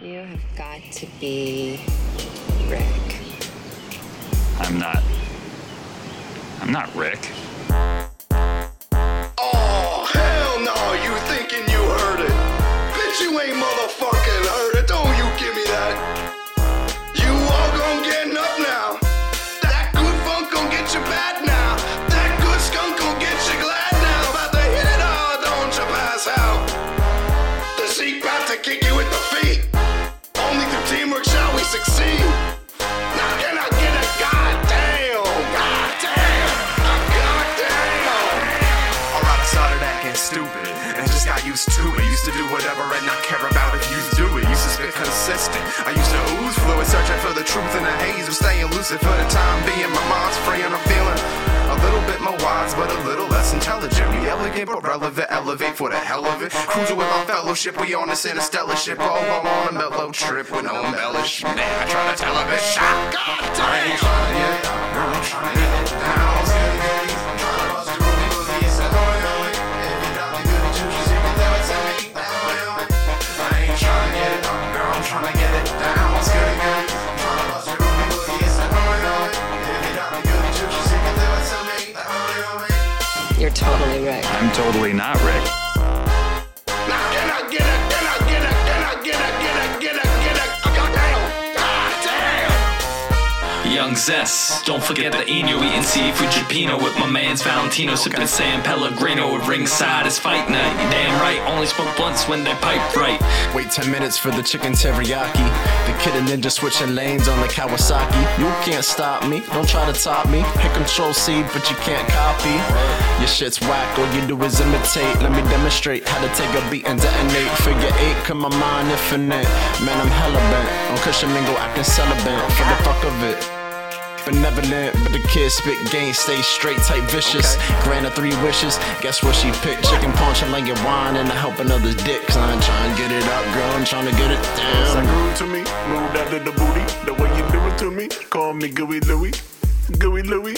You have got to be Rick. I'm not. I'm not Rick. Stupid and just got used to it. Used to do whatever and not care about if you do it. Used to spit consistent. I used to ooze fluid, searching for the truth in the haze of staying lucid for the time being. My mind's free and I'm feeling a little bit more wise, but a little less intelligent. We elegant but relevant, elevate for the hell of it. Cruising with my fellowship, we on this interstellar ship. Oh, All while on a mellow trip with no embellishment. I try to tell a You're totally Rick. I'm totally not Rick. Young Zest, don't forget the Eno eating seafood cioppino with my man's Valentino sipping San Pellegrino with ringside is fight night. You damn right, only smoke blunts when they pipe right. Wait 10 minutes for the chicken teriyaki. The kid and ninja switching lanes on the Kawasaki. You can't stop me, don't try to top me. Hit control C, but you can't copy. Your shit's whack, all you do is imitate. Let me demonstrate how to take a beat and detonate. Figure eight, cause my mind infinite. Man, I'm hella bent. On cushion mingle, can celibate for the fuck of it. Benevolent, but the kid spit game, stay straight, type vicious. Granted three wishes, guess what she picked? Chicken punch and like your wine and I help another's dick. Cause I'm trying to get it up, girl, I'm trying to get it It's like down. rude to me, rude out of the booty. The way you do it to me, call me Gooey Louie, Gooey Louie.